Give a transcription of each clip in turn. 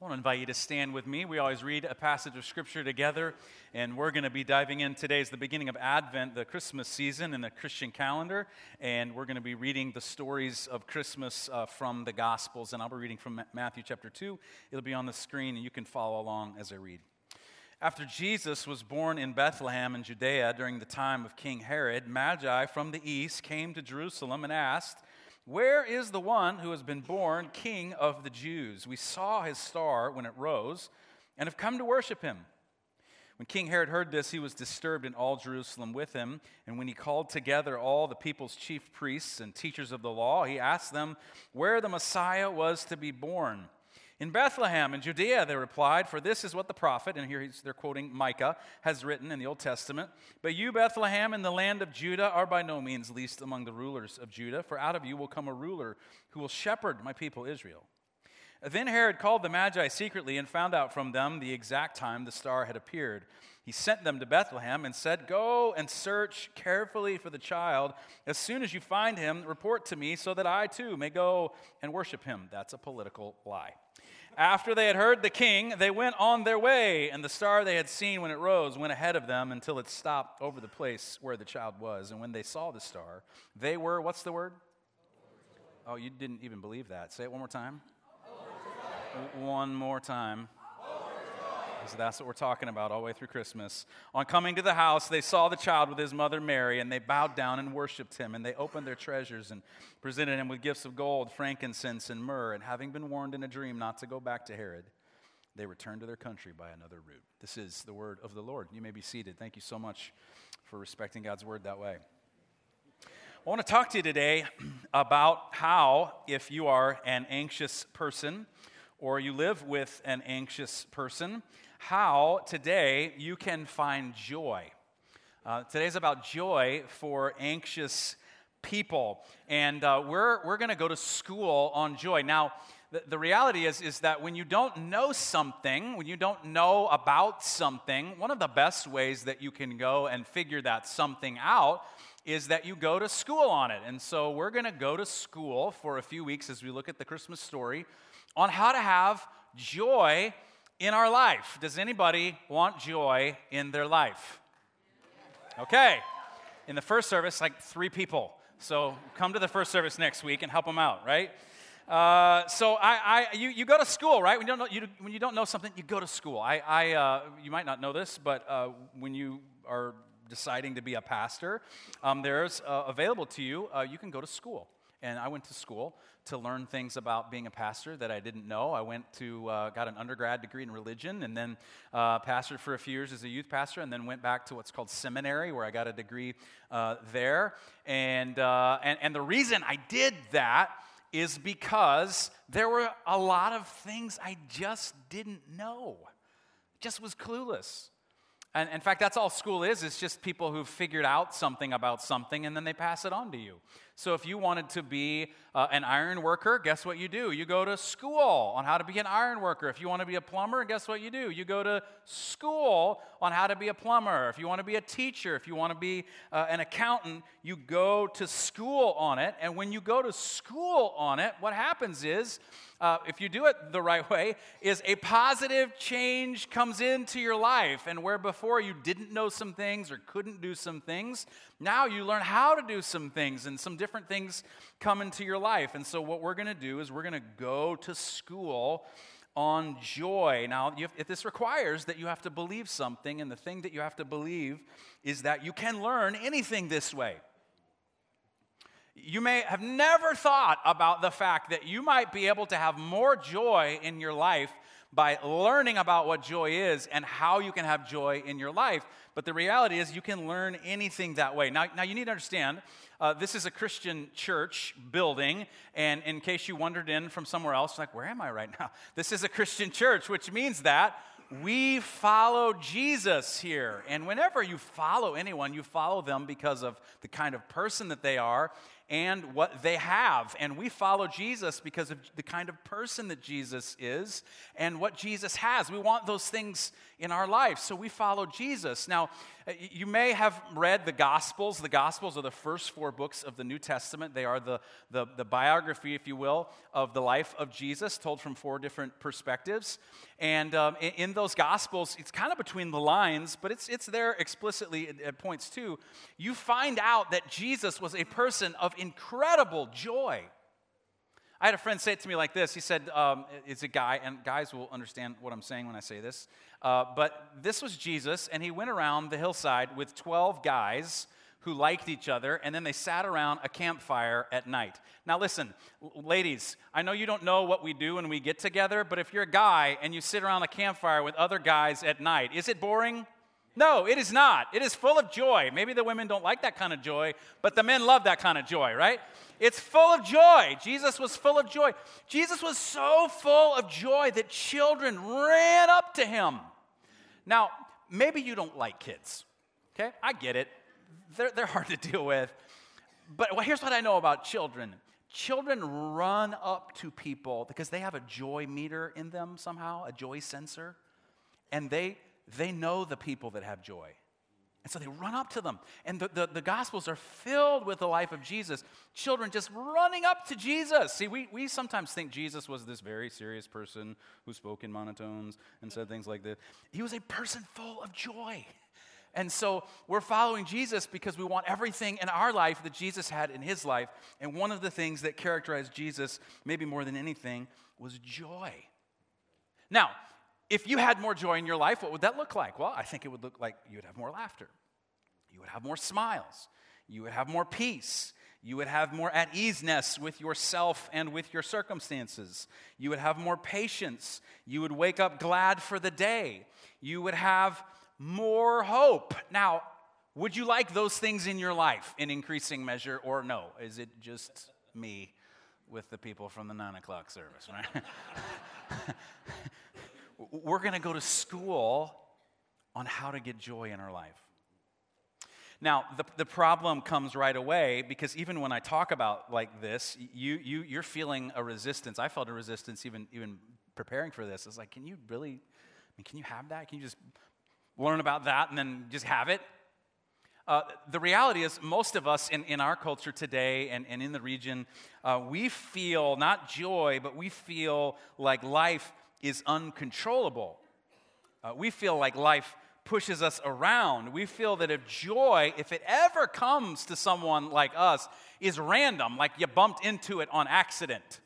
I want to invite you to stand with me. We always read a passage of Scripture together, and we're going to be diving in. Today is the beginning of Advent, the Christmas season in the Christian calendar, and we're going to be reading the stories of Christmas uh, from the Gospels, and I'll be reading from Matthew chapter 2. It'll be on the screen, and you can follow along as I read. After Jesus was born in Bethlehem in Judea during the time of King Herod, Magi from the east came to Jerusalem and asked, where is the one who has been born King of the Jews? We saw his star when it rose and have come to worship him. When King Herod heard this, he was disturbed, and all Jerusalem with him. And when he called together all the people's chief priests and teachers of the law, he asked them where the Messiah was to be born. In Bethlehem, in Judea, they replied, For this is what the prophet, and here they're quoting Micah, has written in the Old Testament. But you, Bethlehem, in the land of Judah, are by no means least among the rulers of Judah, for out of you will come a ruler who will shepherd my people Israel. Then Herod called the Magi secretly and found out from them the exact time the star had appeared. He sent them to Bethlehem and said, Go and search carefully for the child. As soon as you find him, report to me so that I too may go and worship him. That's a political lie. After they had heard the king, they went on their way, and the star they had seen when it rose went ahead of them until it stopped over the place where the child was. And when they saw the star, they were, what's the word? Oh, you didn't even believe that. Say it one more time. One more time. So that's what we're talking about all the way through Christmas. On coming to the house, they saw the child with his mother Mary, and they bowed down and worshiped him. And they opened their treasures and presented him with gifts of gold, frankincense, and myrrh. And having been warned in a dream not to go back to Herod, they returned to their country by another route. This is the word of the Lord. You may be seated. Thank you so much for respecting God's word that way. I want to talk to you today about how, if you are an anxious person or you live with an anxious person, how today you can find joy. Uh, today's about joy for anxious people. And uh, we're, we're going to go to school on joy. Now, the, the reality is, is that when you don't know something, when you don't know about something, one of the best ways that you can go and figure that something out is that you go to school on it. And so we're going to go to school for a few weeks as we look at the Christmas story on how to have joy in our life. Does anybody want joy in their life? Okay. In the first service, like three people. So come to the first service next week and help them out, right? Uh, so I, I, you, you go to school, right? When you don't know, you, when you don't know something, you go to school. I, I uh, you might not know this, but uh, when you are deciding to be a pastor, um, there's uh, available to you. Uh, you can go to school and I went to school to learn things about being a pastor that I didn't know. I went to, uh, got an undergrad degree in religion and then uh, pastored for a few years as a youth pastor and then went back to what's called seminary where I got a degree uh, there. And, uh, and, and the reason I did that is because there were a lot of things I just didn't know, just was clueless. And in fact, that's all school is. It's just people who've figured out something about something and then they pass it on to you. So if you wanted to be uh, an iron worker, guess what you do? You go to school on how to be an iron worker. If you want to be a plumber, guess what you do? You go to school on how to be a plumber. If you want to be a teacher, if you want to be uh, an accountant, you go to school on it. And when you go to school on it, what happens is, uh, if you do it the right way, is a positive change comes into your life. And where before you didn't know some things or couldn't do some things, now you learn how to do some things and some different things come into your life. And so, what we're going to do is we're going to go to school on joy. Now, have, if this requires that you have to believe something, and the thing that you have to believe is that you can learn anything this way. You may have never thought about the fact that you might be able to have more joy in your life by learning about what joy is and how you can have joy in your life. But the reality is, you can learn anything that way. Now, now you need to understand uh, this is a Christian church building. And in case you wandered in from somewhere else, like, where am I right now? This is a Christian church, which means that we follow Jesus here. And whenever you follow anyone, you follow them because of the kind of person that they are and what they have. And we follow Jesus because of the kind of person that Jesus is and what Jesus has. We want those things in our life, so we follow Jesus. Now, uh, you may have read the Gospels. The Gospels are the first four books of the New Testament. They are the, the, the biography, if you will, of the life of Jesus, told from four different perspectives. And um, in, in, those Gospels, it's kind of between the lines, but it's, it's there explicitly at, at points too. You find out that Jesus was a person of incredible joy. I had a friend say it to me like this. He said, um, It's a guy, and guys will understand what I'm saying when I say this. Uh, but this was Jesus, and he went around the hillside with 12 guys who liked each other, and then they sat around a campfire at night. Now, listen, ladies, I know you don't know what we do when we get together, but if you're a guy and you sit around a campfire with other guys at night, is it boring? No, it is not. It is full of joy. Maybe the women don't like that kind of joy, but the men love that kind of joy, right? It's full of joy. Jesus was full of joy. Jesus was so full of joy that children ran up to him. Now, maybe you don't like kids, okay? I get it. They're, they're hard to deal with. But well, here's what I know about children children run up to people because they have a joy meter in them somehow, a joy sensor, and they, they know the people that have joy. And so they run up to them. And the, the, the, Gospels are filled with the life of Jesus. Children just running up to Jesus. See, we, we sometimes think Jesus was this very serious person who spoke in monotones and said things like this. He was a person full of joy. And so we're following Jesus because we want everything in our life that Jesus had in his life. And one of the things that characterized Jesus, maybe more than anything, was joy. Now, if you had more joy in your life, what would that look like? Well, I think it would look like you would have more laughter, you would have more smiles, you would have more peace. You would have more at easeness with yourself and with your circumstances. You would have more patience. You would wake up glad for the day. You would have more hope. Now, would you like those things in your life in increasing measure or no? Is it just me with the people from the nine o'clock service, right? we're going to go to school on how to get joy in our life. Now, the, the problem comes right away because even when I talk about like this, you, you, you're feeling a resistance. I felt a resistance even, even preparing for this. It's like, can you really, I mean, can you have that? Can you just learn about that and then just have it? Uh, the reality is, most of us in, in our culture today and, and in the region, uh, we feel not joy, but we feel like life is uncontrollable. Uh, we feel like life pushes us around. We feel that if joy, if it ever comes to someone like us, is random, like you bumped into it on accident.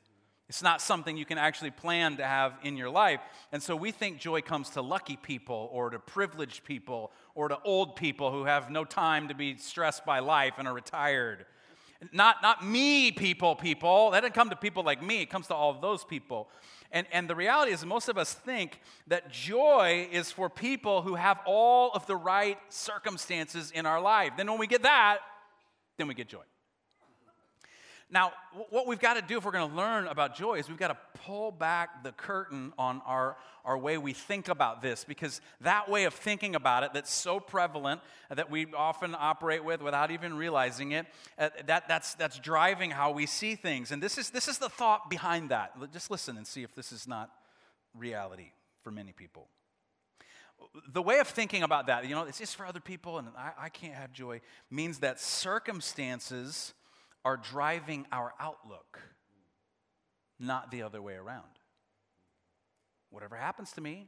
It's not something you can actually plan to have in your life. And so we think joy comes to lucky people or to privileged people or to old people who have no time to be stressed by life and are retired. Not, not me people, people. That doesn't come to people like me, it comes to all those people. And, and the reality is, most of us think that joy is for people who have all of the right circumstances in our life. Then when we get that, then we get joy. Now, what we've got to do if we're going to learn about joy is we've got to pull back the curtain on our, our way we think about this because that way of thinking about it that's so prevalent that we often operate with without even realizing it, uh, that, that's, that's driving how we see things. And this is, this is the thought behind that. Just listen and see if this is not reality for many people. The way of thinking about that, you know, it's just for other people and I, I can't have joy, means that circumstances are driving our outlook, not the other way around. Whatever happens to me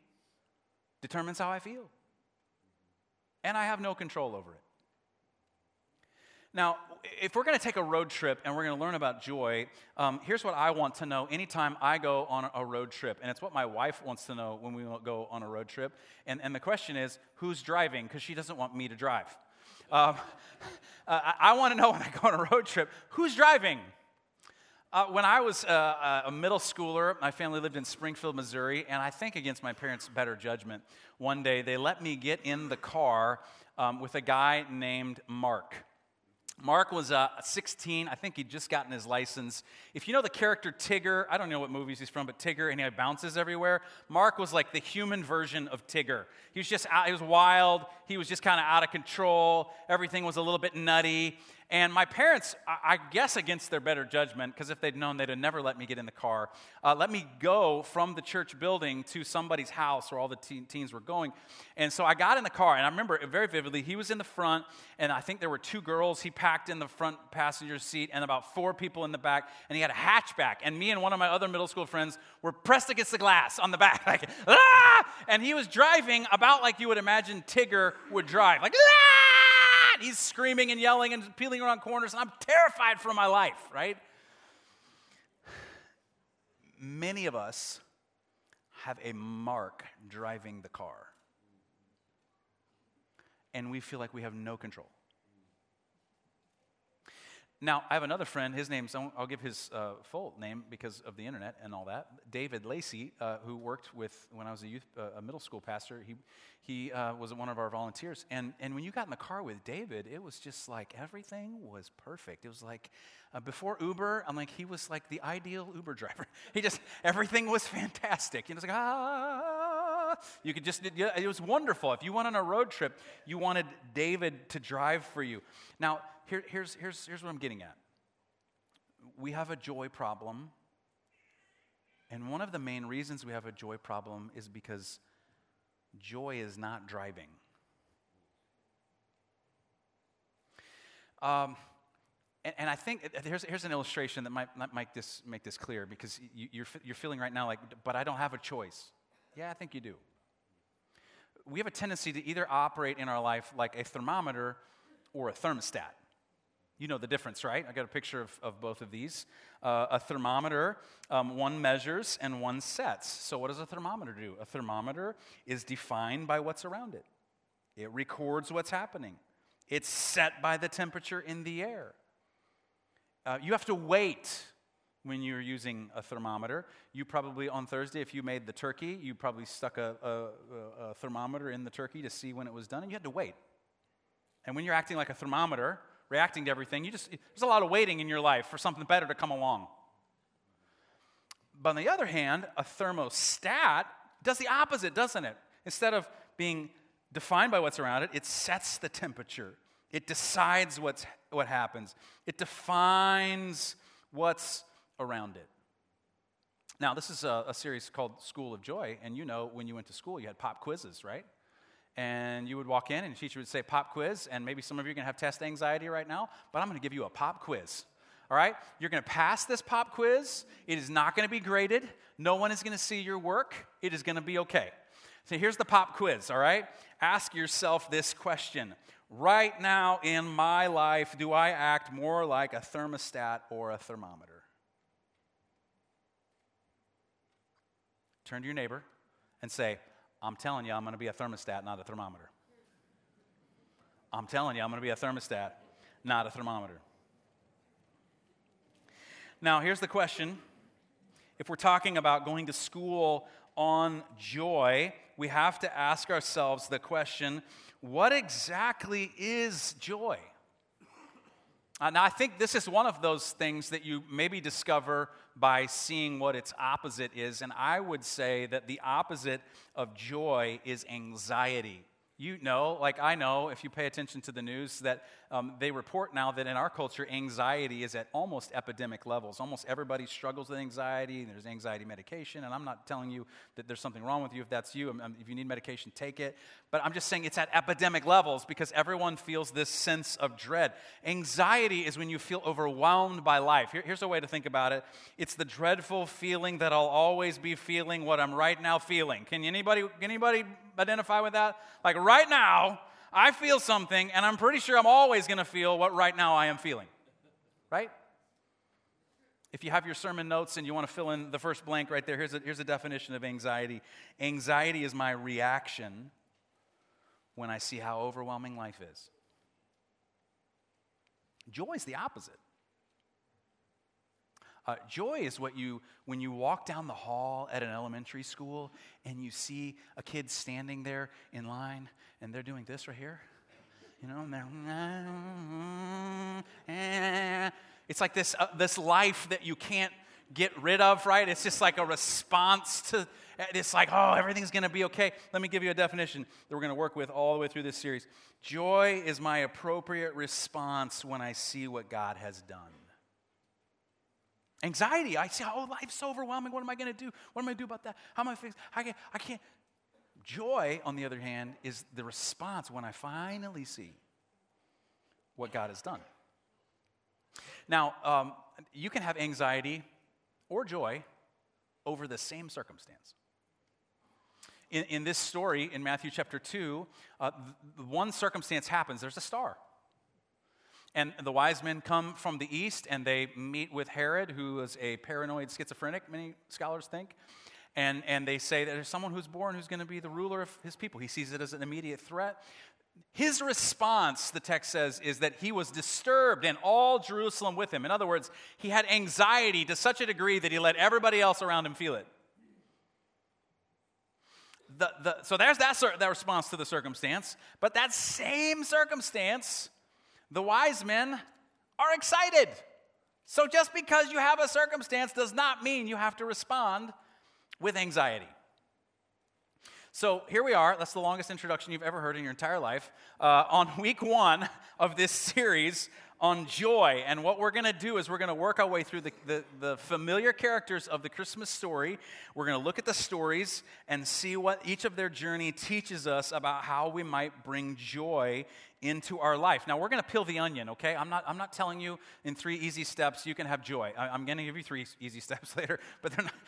determines how I feel. And I have no control over it. Now, if we're going to take a road trip and we're going to learn about joy, um, here's what I want to know anytime I go on a road trip. And it's what my wife wants to know when we go on a road trip. And, and the question is who's driving? Because she doesn't want me to drive. Um, uh, I, want to know when I go on a road trip who's driving? Uh, when I was uh, uh, a middle schooler, my family lived in Springfield, Missouri, and I think against my parents' better judgment, one day they let me get in the car um, with a guy named Mark. Mark was uh, 16. I think he'd just gotten his license. If you know the character Tigger, I don't know what movies he's from, but Tigger, and he bounces everywhere. Mark was like the human version of Tigger. He was just out, he was wild. He was just kind of out of control. Everything was a little bit nutty. And my parents, I guess against their better judgment, because if they'd known, they'd have never let me get in the car, uh, let me go from the church building to somebody's house where all the teen, teens were going. And so I got in the car, and I remember very vividly, he was in the front, and I think there were two girls he packed in the front passenger seat, and about four people in the back, and he had a hatchback. And me and one of my other middle school friends were pressed against the glass on the back, like, ah! And he was driving about like you would imagine Tigger would drive, like, ah! He's screaming and yelling and peeling around corners, and I'm terrified for my life, right? Many of us have a mark driving the car, and we feel like we have no control. Now, I have another friend. His name's, I'll give his uh, full name because of the internet and all that. David Lacey, uh, who worked with, when I was a youth, uh, a middle school pastor, he, he uh, was one of our volunteers. And, and when you got in the car with David, it was just like everything was perfect. It was like uh, before Uber, I'm like, he was like the ideal Uber driver. He just, everything was fantastic. You know, it's like, ah. You could just, it was wonderful. If you went on a road trip, you wanted David to drive for you. Now, here, here's, here's, here's what I'm getting at we have a joy problem. And one of the main reasons we have a joy problem is because joy is not driving. Um, and, and, I think here's, here's an illustration that might, might make, this, make this clear because you, you're, you're feeling right now like, but I don't have a choice. Yeah, I think you do. We have a tendency to either operate in our life like a thermometer or a thermostat. You know the difference, right? I got a picture of, of both of these. Uh, a thermometer, um, one measures and one sets. So, what does a thermometer do? A thermometer is defined by what's around it, it records what's happening, it's set by the temperature in the air. Uh, you have to wait when you're using a thermometer. You probably, on Thursday, if you made the turkey, you probably stuck a, a, a thermometer in the turkey to see when it was done, and you had to wait. And when you're acting like a thermometer, reacting to everything. You just, there's a lot of waiting in your life for something better to come along. But on the other hand, a thermostat does the opposite, doesn't it? Instead of being defined by what's around it, it sets the temperature. It decides what's, what happens. It defines what's around it. Now, this is a, a series called School of Joy, and you know when you went to school, you had pop quizzes, right? And you would walk in and the teacher would say pop quiz and maybe some of you are going to have test anxiety right now but i'm going to give you a pop quiz all right? You're going to pass this pop quiz. It is not going to be graded. No one is going to see your work. It is going to be okay. So here's the pop quiz all right? Ask yourself this question. Right now in my life do i act more like a thermostat or a thermometer? Turn to your neighbor and say I'm telling you, I'm going to be a thermostat, not a thermometer. I'm telling you, I'm going to be a thermostat, not a thermometer. Now, here's the question. If we're talking about going to school on joy, we have to ask ourselves the question what exactly is joy? Uh, now, I think this is one of those things that you maybe discover by seeing what its opposite is. And I would say that the opposite of joy is anxiety. You know, like I know, if you pay attention to the news, that um, they report now that in our culture, anxiety is at almost epidemic levels. Almost everybody struggles with anxiety. There's anxiety medication, and I'm not telling you that there's something wrong with you if that's you. If you need medication, take it. But I'm just saying it's at epidemic levels because everyone feels this sense of dread. Anxiety is when you feel overwhelmed by life. Here, here's a way to think about it it's the dreadful feeling that I'll always be feeling what I'm right now feeling. Can anybody, anybody identify with that? Like right now, I feel something, and I'm pretty sure I'm always going to feel what right now I am feeling. Right? If you have your sermon notes and you want to fill in the first blank right there, here's a, here's a definition of anxiety anxiety is my reaction when I see how overwhelming life is. Joy is the opposite. Uh, joy is what you, when you walk down the hall at an elementary school and you see a kid standing there in line and they're doing this right here. You know, and they're, it's like this, uh, this life that you can't get rid of, right? It's just like a response to, it's like, oh, everything's going to be okay. Let me give you a definition that we're going to work with all the way through this series. Joy is my appropriate response when I see what God has done. Anxiety, I see, oh, life's so overwhelming. What am I going to do? What am I going to do about that? How am I fix? I can't, I can't. Joy, on the other hand, is the response when I finally see what God has done. Now, um, you can have anxiety or joy over the same circumstance. In, in this story, in Matthew chapter 2, uh, one circumstance happens there's a star. And the wise men come from the east and they meet with Herod, who is a paranoid schizophrenic, many scholars think. And, and they say that there's someone who's born who's going to be the ruler of his people. He sees it as an immediate threat. His response, the text says, is that he was disturbed and all Jerusalem with him. In other words, he had anxiety to such a degree that he let everybody else around him feel it. The, the, so there's that, that response to the circumstance. But that same circumstance, the wise men are excited. So just because you have a circumstance does not mean you have to respond with anxiety. So here we are. That's the longest introduction you've ever heard in your entire life. Uh, on week one of this series on joy. And what we're going to do is we're going to work our way through the, the, the, familiar characters of the Christmas story. We're going to look at the stories and see what each of their journey teaches us about how we might bring joy into our life. Now, we're going to peel the onion, okay? I'm not, I'm not telling you in three easy steps you can have joy. I, am going to give you three easy steps later, but they're not.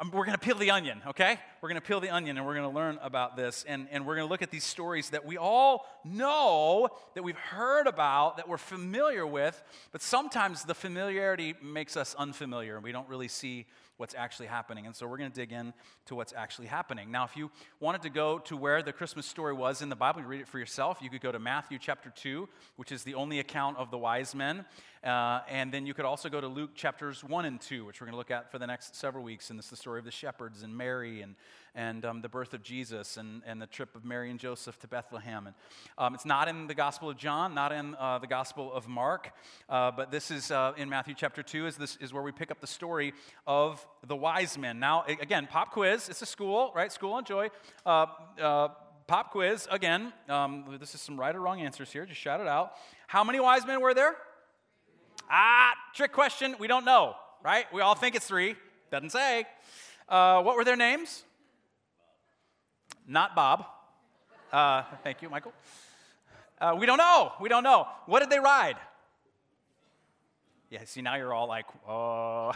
Um, we're going to peel the onion, okay? We're going to peel the onion and we're going to learn about this. And, and we're going to look at these stories that we all know, that we've heard about, that we're familiar with, but sometimes the familiarity makes us unfamiliar and we don't really see what's actually happening. And so we're going to dig in to what's actually happening. Now, if you wanted to go to where the Christmas story was in the Bible, you read it for yourself. You could go to Matthew chapter 2, which is the only account of the wise men. Uh, and then you could also go to Luke chapters 1 and 2, which we're going to look at for the next several weeks. And this is the story of the shepherds and Mary and, and um, the birth of Jesus and, and the trip of Mary and Joseph to Bethlehem. And um, it's not in the Gospel of John, not in uh, the Gospel of Mark, uh, but this is uh, in Matthew chapter 2, is, this, is where we pick up the story of the wise men. Now, again, pop quiz. It's a school, right? School on joy. Uh, uh, pop quiz, again. Um, this is some right or wrong answers here. Just shout it out. How many wise men were there? Ah, trick question. We don't know, right? We all think it's three. Doesn't say. Uh, what were their names? Not Bob. Uh, thank you, Michael. Uh, we don't know. We don't know. What did they ride? Yeah, see, now you're all like, oh.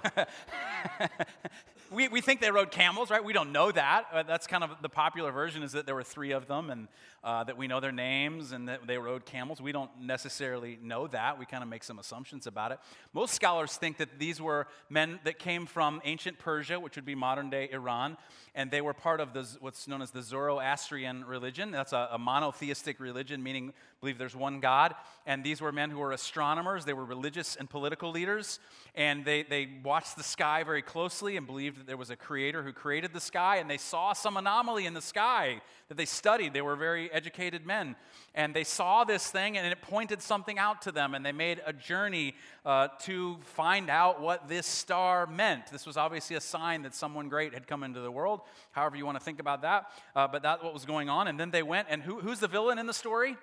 we, we think they rode camels, right? We don't know that. Uh, that's kind of the popular version is that there were three of them and uh, that we know their names and that they rode camels. We don't necessarily know that. We kind of make some assumptions about it. Most scholars think that these were men that came from ancient Persia, which would be modern day Iran, and they were part of the, what's known as the Zoroastrian religion. That's a, a monotheistic religion, meaning believe there's one God. And these were men who were astronomers, they were religious and political leaders, and they, they watched the sky very closely and believed that there was a creator who created the sky, and they saw some anomaly in the sky that they studied. They were very educated men, and they saw this thing, and it pointed something out to them, and they made a journey uh, to find out what this star meant. This was obviously a sign that someone great had come into the world, however you want to think about that, uh, but that's what was going on. And then they went, and who, who's the villain in the story?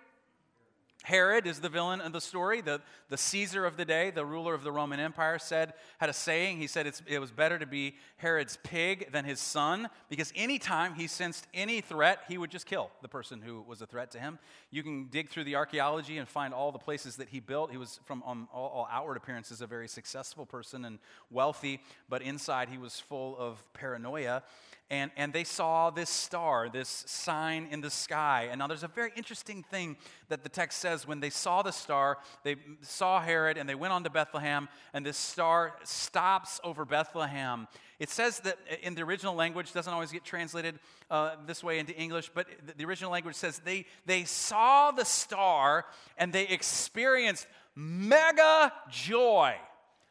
Herod is the villain of the story. The, the Caesar of the day, the ruler of the Roman Empire, said, had a saying. He said it was better to be Herod's pig than his son because anytime he sensed any threat, he would just kill the person who was a threat to him. You can dig through the archaeology and find all the places that he built. He was, from um, all, all outward appearances, a very successful person and wealthy, but inside he was full of paranoia and, and they saw this star, this sign in the sky. And now there's a very interesting thing that the text says when they saw the star, they saw Herod and they went on to Bethlehem, and this star stops over Bethlehem. It says that in the original language, doesn't always get translated uh, this way into English, but the original language says they, they saw the star and they experienced mega joy.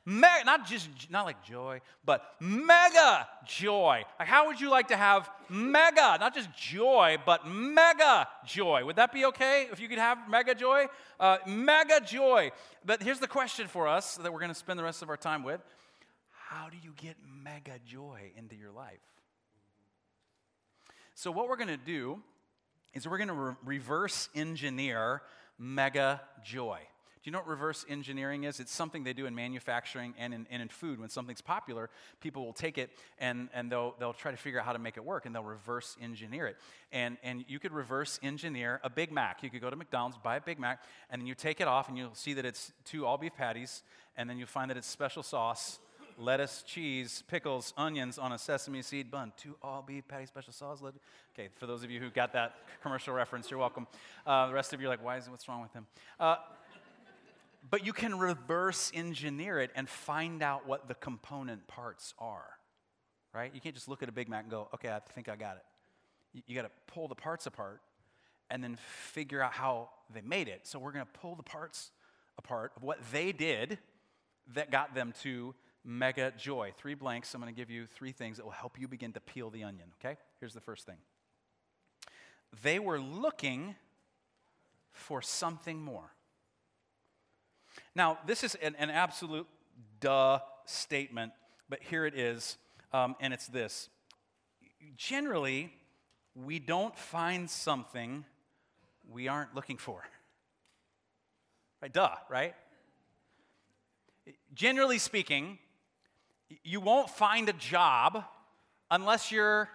Mega, not just not like joy, but mega joy. Like how would you like to have mega, not just joy, but mega joy? Would that be okay if you could have mega joy? Uh, mega joy. But here's the question for us that we're going to spend the rest of our time with: how do you get mega joy into your life? So, what we're going to do is we're going to re- reverse engineer mega joy. Do you know what reverse engineering is? It's something they do in manufacturing and in, and in food. When something's popular, people will take it and, and they'll, they'll try to figure out how to make it work and they'll reverse engineer it. And, and you could reverse engineer a Big Mac. You could go to McDonald's, buy a Big Mac, and then you take it off and you'll see that it's two all beef patties, and then you'll find that it's special sauce lettuce, cheese, pickles, onions on a sesame seed bun. Two all beef patty special sauce. Okay, for those of you who got that commercial reference, you're welcome. Uh, the rest of you are like, why is it, what's wrong with him? Uh, but you can reverse engineer it and find out what the component parts are, right? You can't just look at a Big Mac and go, okay, I think I got it. You, you got to pull the parts apart and then figure out how they made it. So we're going to pull the parts apart of what they did that got them to mega joy. Three blanks. I'm going to give you three things that will help you begin to peel the onion, okay? Here's the first thing they were looking for something more. Now, this is an, an absolute duh statement, but here it is, um, and it's this. Generally, we don't find something we aren't looking for. Right? Duh, right? Generally speaking, you won't find a job unless you're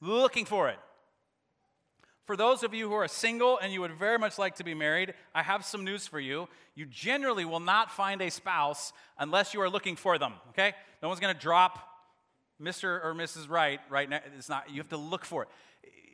looking for it. For those of you who are single and you would very much like to be married, I have some news for you. You generally will not find a spouse unless you are looking for them, okay? No one's going to drop Mr. or Mrs. Right right now. It's not, you have to look for it.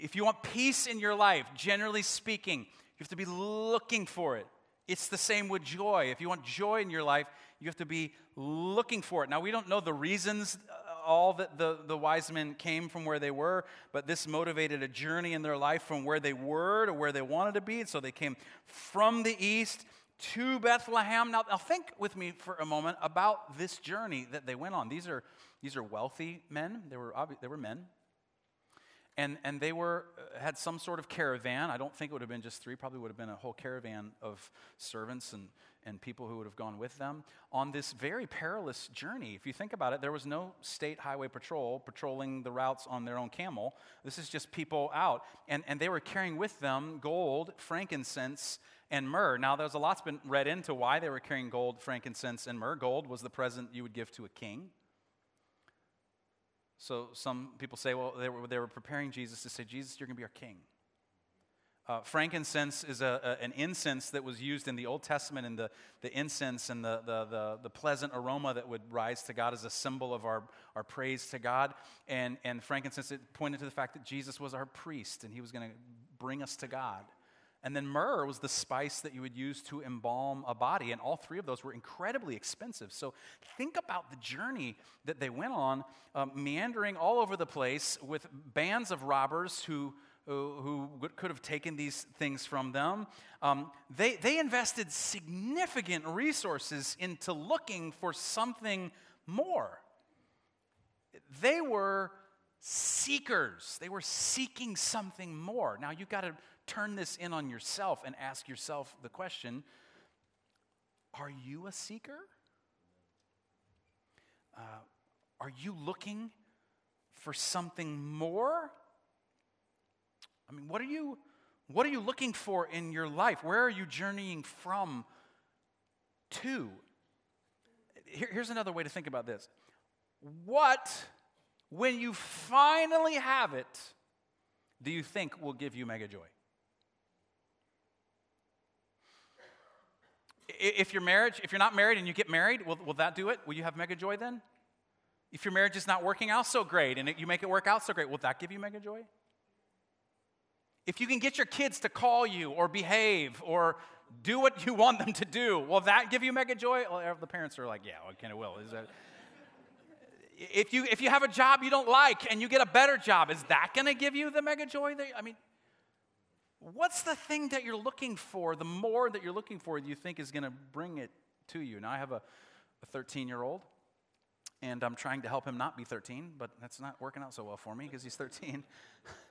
If you want peace in your life, generally speaking, you have to be looking for it. It's the same with joy. If you want joy in your life, you have to be looking for it. Now, we don't know the reasons uh, all that the, the wise men came from where they were, but this motivated a journey in their life from where they were to where they wanted to be. So they came from the east to Bethlehem. Now, now think with me for a moment about this journey that they went on. These are, these are wealthy men. They were, obvi- they were men and, and they were, uh, had some sort of caravan. I don't think it would have been just three, probably would have been a whole caravan of servants and, and people who would have gone with them on this very perilous journey. If you think about it, there was no state highway patrol patrolling the routes on their own camel. This is just people out. And, and they were carrying with them gold, frankincense, and myrrh. Now, there's a lot's been read into why they were carrying gold, frankincense, and myrrh. Gold was the present you would give to a king. So some people say, well, they were, they were preparing Jesus to say, Jesus, you're going to be our king. Uh, frankincense is a, a, an incense that was used in the Old Testament, and the, the incense and the, the, the, the, pleasant aroma that would rise to God as a symbol of our, our praise to God. And, and frankincense, it pointed to the fact that Jesus was our priest, and he was going to bring us to God. And then myrrh was the spice that you would use to embalm a body. And all three of those were incredibly expensive. So think about the journey that they went on, um, meandering all over the place with bands of robbers who, who, could have taken these things from them. Um, they, they invested significant resources into looking for something more. They were seekers, they were seeking something more. Now, you've got to turn this in on yourself and ask yourself the question Are you a seeker? Uh, are you looking for something more? I mean, what are you what are you looking for in your life? Where are you journeying from to? Here, here's another way to think about this. What, when you finally have it, do you think will give you mega joy? If your marriage, if you're not married and you get married, will, will that do it? Will you have mega joy then? If your marriage is not working out so great and it, you make it work out so great, will that give you mega joy? If you can get your kids to call you or behave or do what you want them to do, will that give you mega joy? Well, the parents are like, yeah, kind of will. Is that, if you if you have a job you don't like and you get a better job, is that going to give you the mega joy? That, I mean, What's the thing that you're looking for, the more that you're looking for, you think is going to bring it to you? Now, I have a 13 year old, and I'm trying to help him not be 13, but that's not working out so well for me because he's 13.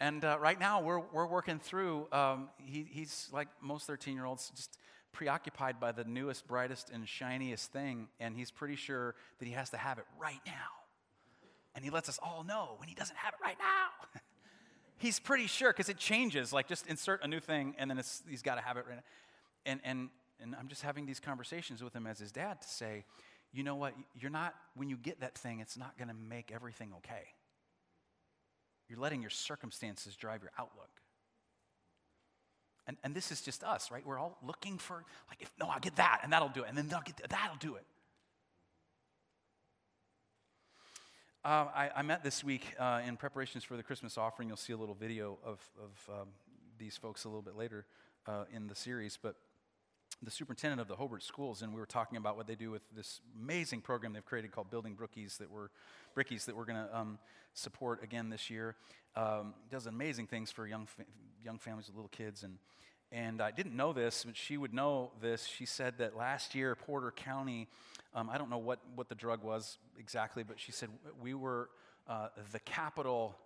and uh, right now, we're, we're working through, um, he, he's like most 13 year olds, just preoccupied by the newest, brightest, and shiniest thing, and he's pretty sure that he has to have it right now. And he lets us all know when he doesn't have it right now. he's pretty sure because it changes. Like just insert a new thing, and then he's got to have it right now. And, and, and I'm just having these conversations with him as his dad to say, you know what? You're not, when you get that thing, it's not going to make everything okay. You're letting your circumstances drive your outlook. And, and this is just us, right? We're all looking for, like, if, no, I'll get that, and that'll do it. And then they'll get that, that'll do it. Uh, I, I, met this week uh, in preparations for the Christmas offering. You'll see a little video of, of um, these folks a little bit later uh, in the series. But the superintendent of the Hobart schools, and we were talking about what they do with this amazing program they've created called Building Brookies that we're, Brickies that we're going to um, support again this year. Um, does amazing things for young, fa- young families with little kids. And, and I didn't know this, but she would know this. She said that last year, Porter County, um, I don't know what, what the drug was exactly, but she said we were uh, the capital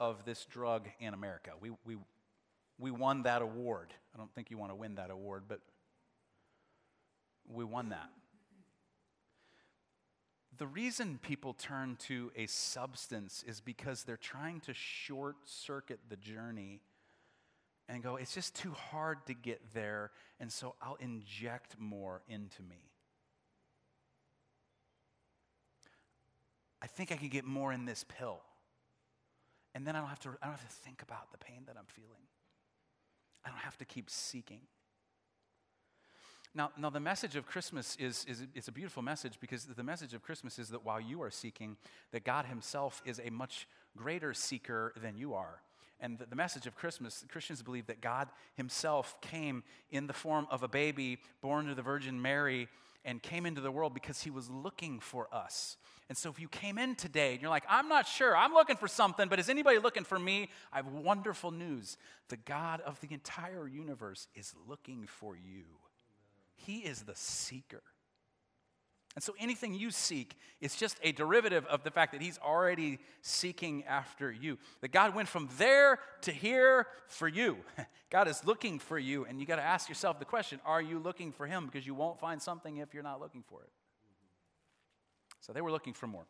of this drug in America. We, we, we won that award. I don't think you want to win that award, but we won that. The reason people turn to a substance is because they're trying to short circuit the journey and go, it's just too hard to get there, and so I'll inject more into me. I think I can get more in this pill. And then I don't have to, I don't have to think about the pain that I'm feeling. I don't have to keep seeking. Now, now the message of Christmas is, is it's a beautiful message because the message of Christmas is that while you are seeking, that God Himself is a much greater seeker than you are. And the, the message of Christmas, Christians believe that God Himself came in the form of a baby born to the Virgin Mary and came into the world because He was looking for us. And so if you came in today and you're like, I'm not sure, I'm looking for something, but is anybody looking for me? I have wonderful news. The God of the entire universe is looking for you. He is the seeker. And so anything you seek is just a derivative of the fact that He's already seeking after you. That God went from there to here for you. God is looking for you, and you got to ask yourself the question are you looking for Him? Because you won't find something if you're not looking for it. So they were looking for more.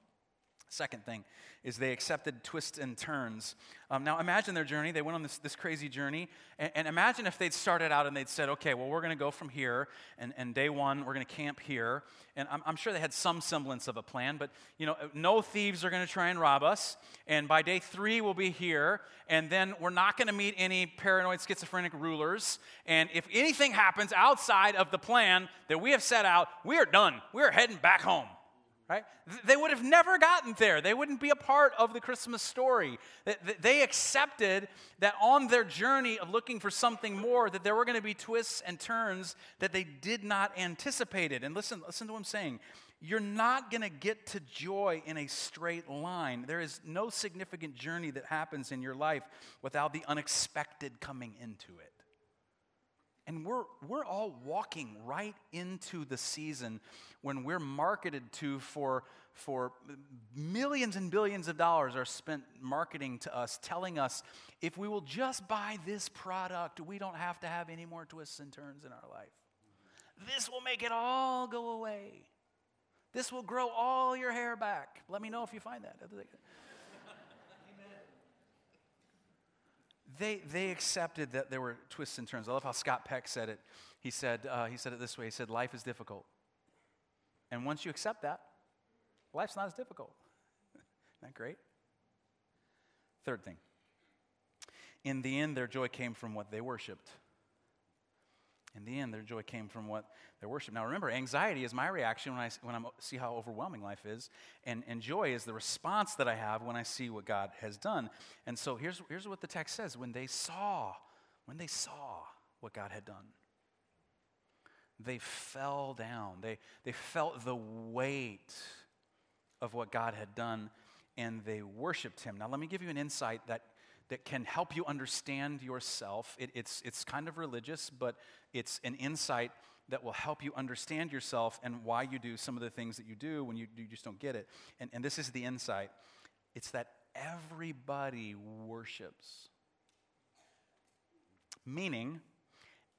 Second thing is they accepted twists and turns. Um, now imagine their journey. They went on this, this crazy journey. And, and imagine if they'd started out and they'd said, okay, well, we're going to go from here. And, and day one, we're going to camp here. And I'm, I'm, sure they had some semblance of a plan, but, you know, no thieves are going to try and rob us. And by day three, we'll be here. And then we're not going to meet any paranoid schizophrenic rulers. And if anything happens outside of the plan that we have set out, we are done. We're heading back home right? They would have never gotten there. They wouldn't be a part of the Christmas story. They accepted that on their journey of looking for something more, that there were going to be twists and turns that they did not anticipate. And listen, listen to what I'm saying. You're not going to get to joy in a straight line. There is no significant journey that happens in your life without the unexpected coming into it. And we're, we're all walking right into the season when we're marketed to for, for millions and billions of dollars are spent marketing to us, telling us if we will just buy this product, we don't have to have any more twists and turns in our life. This will make it all go away. This will grow all your hair back. Let me know if you find that they, they accepted that there were twists and turns. I love how Scott Peck said it. He said, uh, he said it this way He said, Life is difficult. And once you accept that, life's not as difficult. Isn't that great? Third thing. In the end, their joy came from what they worshiped. In the end, their joy came from what they worship. Now, remember, anxiety is my reaction when I, when I see how overwhelming life is, and, and joy is the response that I have when I see what God has done. And so here's, here's what the text says when they saw, when they saw what God had done, they fell down. They, they felt the weight of what God had done, and they worshiped Him. Now, let me give you an insight that that can help you understand yourself. It, it's, it's kind of religious, but it's an insight that will help you understand yourself and why you do some of the things that you do when you, you just don't get it. And, and this is the insight it's that everybody worships. Meaning,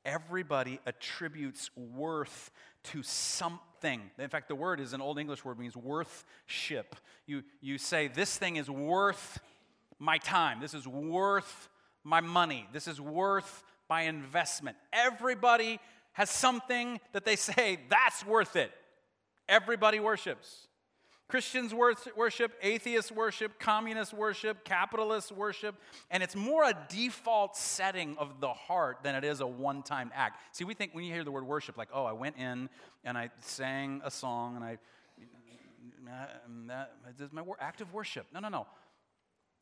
everybody attributes worth to something. In fact, the word is an Old English word, means worthship. You, you say, This thing is worth my time. This is worth my money. This is worth my investment. Everybody has something that they say, That's worth it. Everybody worships. Christians worship, atheists worship, communists worship, capitalists worship, and it's more a default setting of the heart than it is a one time act. See, we think when you hear the word worship, like, oh, I went in and I sang a song and I, that, is my active worship. No, no, no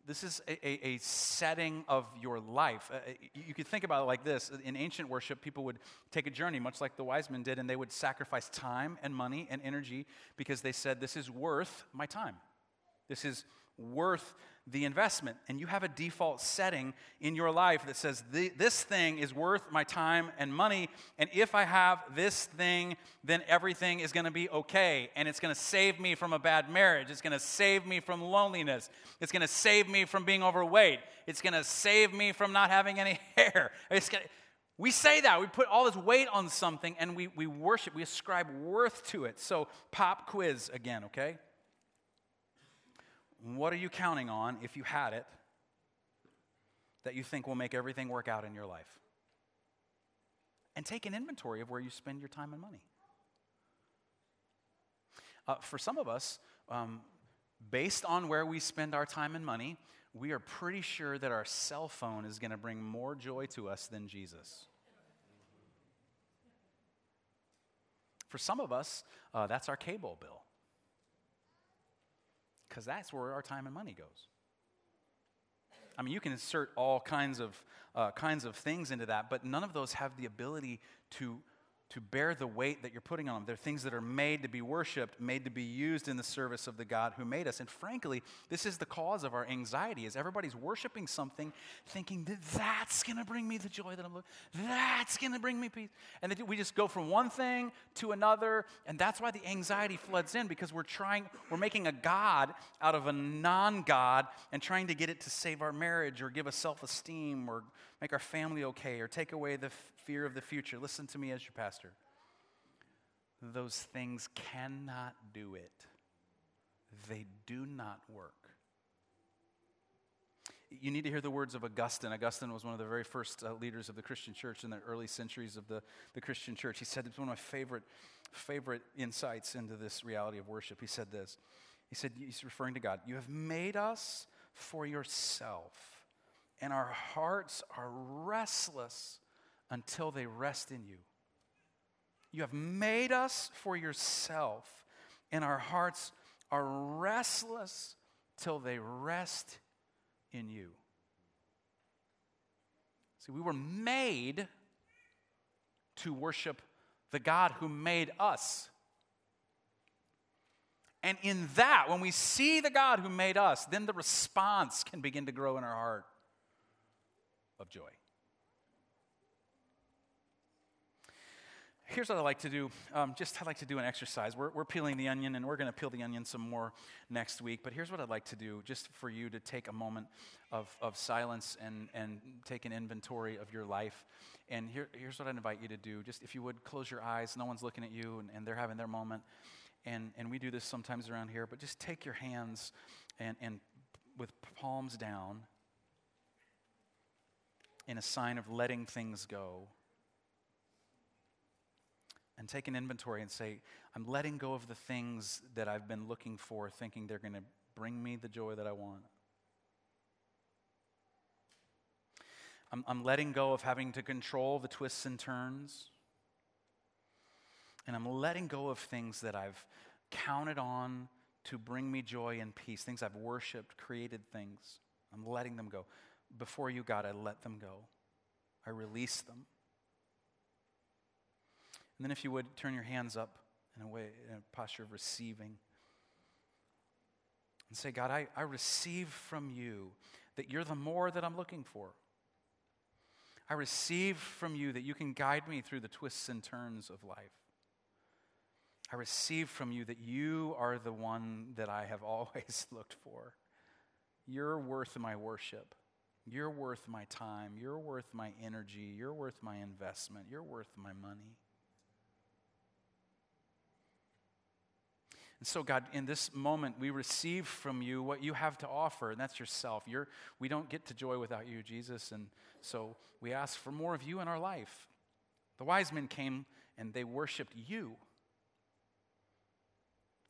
this is a, a, setting of your life. Uh, you could think about it like this in ancient worship, people would take a journey, much like the wise men did, and they would sacrifice time and money and energy because they said, This is worth my time. This is worth the investment. And you have a default setting in your life that says, This thing is worth my time and money. And if I have this thing, then everything is going to be okay. And it's going to save me from a bad marriage. It's going to save me from loneliness. It's going to save me from being overweight. It's going to save me from not having any hair. It's gonna, we say that. We put all this weight on something and we, we worship, we ascribe worth to it. So, pop quiz again, okay? What are you counting on, if you had it, that you think will make everything work out in your life? And take an inventory of where you spend your time and money. Uh, for some of us, um, based on where we spend our time and money, we are pretty sure that our cell phone is going to bring more joy to us than Jesus. For some of us, uh, that's our cable bill because that's where our time and money goes. I mean, you can insert all kinds of, uh, kinds of things into that, but none of those have the ability to to bear the weight that you're putting on them. They're things that are made to be worshiped, made to be used in the service of the God who made us. And frankly, this is the cause of our anxiety is everybody's worshiping something thinking that that's going to bring me the joy that I'm looking. That's going to bring me peace. And we just go from one thing to another, and that's why the anxiety floods in because we're trying we're making a god out of a non-god and trying to get it to save our marriage or give us self-esteem or make our family okay or take away the fear of the future. Listen to me as your pastor. Those things cannot do it, they do not work. You need to hear the words of Augustine. Augustine was one of the very first uh, leaders of the Christian church in the early centuries of the, the Christian church. He said it's one of my favorite, favorite insights into this reality of worship. He said this. He said, he's referring to God, You have made us for yourself, and our hearts are restless until they rest in you. You have made us for yourself, and our hearts are restless till they rest in you. See, we were made to worship the God who made us. And in that, when we see the God who made us, then the response can begin to grow in our heart of joy. here's what I like to do. Um, just I like to do an exercise. We're, we're peeling the onion, and we're going to peel the onion some more next week. But here's what I'd like to do, just for you to take a moment of, of silence and, and take an inventory of your life. And here, here's what I'd invite you to do. Just if you would close your eyes, no one's looking at you, and, and they're having their moment. And, and we do this sometimes around here, but just take your hands and, and with palms down in a sign of letting things go and take an inventory and say, I'm letting go of the things that I've been looking for, thinking they're going to bring me the joy that I want. I'm, I'm letting go of having to control the twists and turns. And I'm letting go of things that I've counted on to bring me joy and peace, things I've worshiped, created things. I'm letting them go. Before you, God, I let them go. I release them. And then, if you would, turn your hands up in a way, in a posture of receiving. And say, God, I, I receive from you that you're the more that I'm looking for. I receive from you that you can guide me through the twists and turns of life. I receive from you that you are the one that I have always looked for. You're worth my worship. You're worth my time. You're worth my energy. You're worth my investment. You're worth my money. And so, God, in this moment, we receive from you what you have to offer, and that's yourself. You're, we don't get to joy without you, Jesus. And so we ask for more of you in our life. The wise men came and they worshiped you.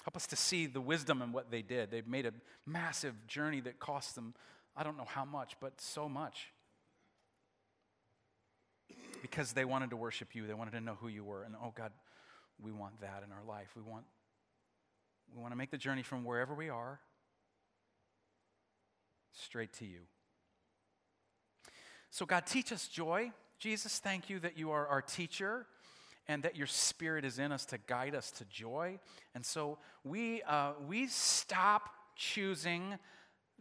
Help us to see the wisdom in what they did. They've made a massive journey that cost them, I don't know how much, but so much. Because they wanted to worship you, they wanted to know who you were. And oh, God, we want that in our life. We want, we want to make the journey from wherever we are straight to you. So, God, teach us joy. Jesus, thank you that you are our teacher and that your spirit is in us to guide us to joy. And so we, uh, we stop choosing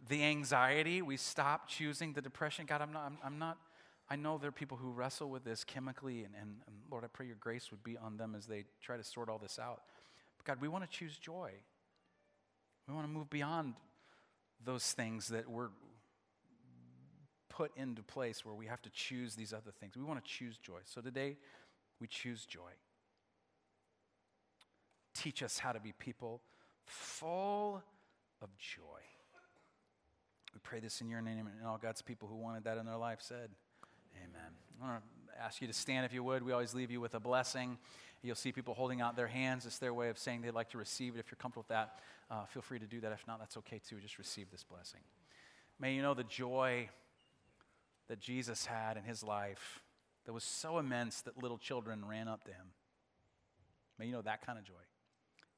the anxiety, we stop choosing the depression. God, I'm not, I'm, I'm not, I know there are people who wrestle with this chemically, and, and, and Lord, I pray your grace would be on them as they try to sort all this out. But God, we want to choose joy. We want to move beyond those things that were put into place where we have to choose these other things. We want to choose joy. So today, we choose joy. Teach us how to be people full of joy. We pray this in your name, and all God's people who wanted that in their life said, Amen. I want to ask you to stand if you would. We always leave you with a blessing. You'll see people holding out their hands. It's their way of saying they'd like to receive it. If you're comfortable with that, uh, feel free to do that. If not, that's okay too. Just receive this blessing. May you know the joy that Jesus had in his life that was so immense that little children ran up to him. May you know that kind of joy.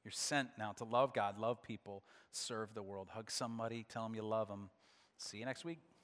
You're sent now to love God, love people, serve the world. Hug somebody, tell them you love them. See you next week.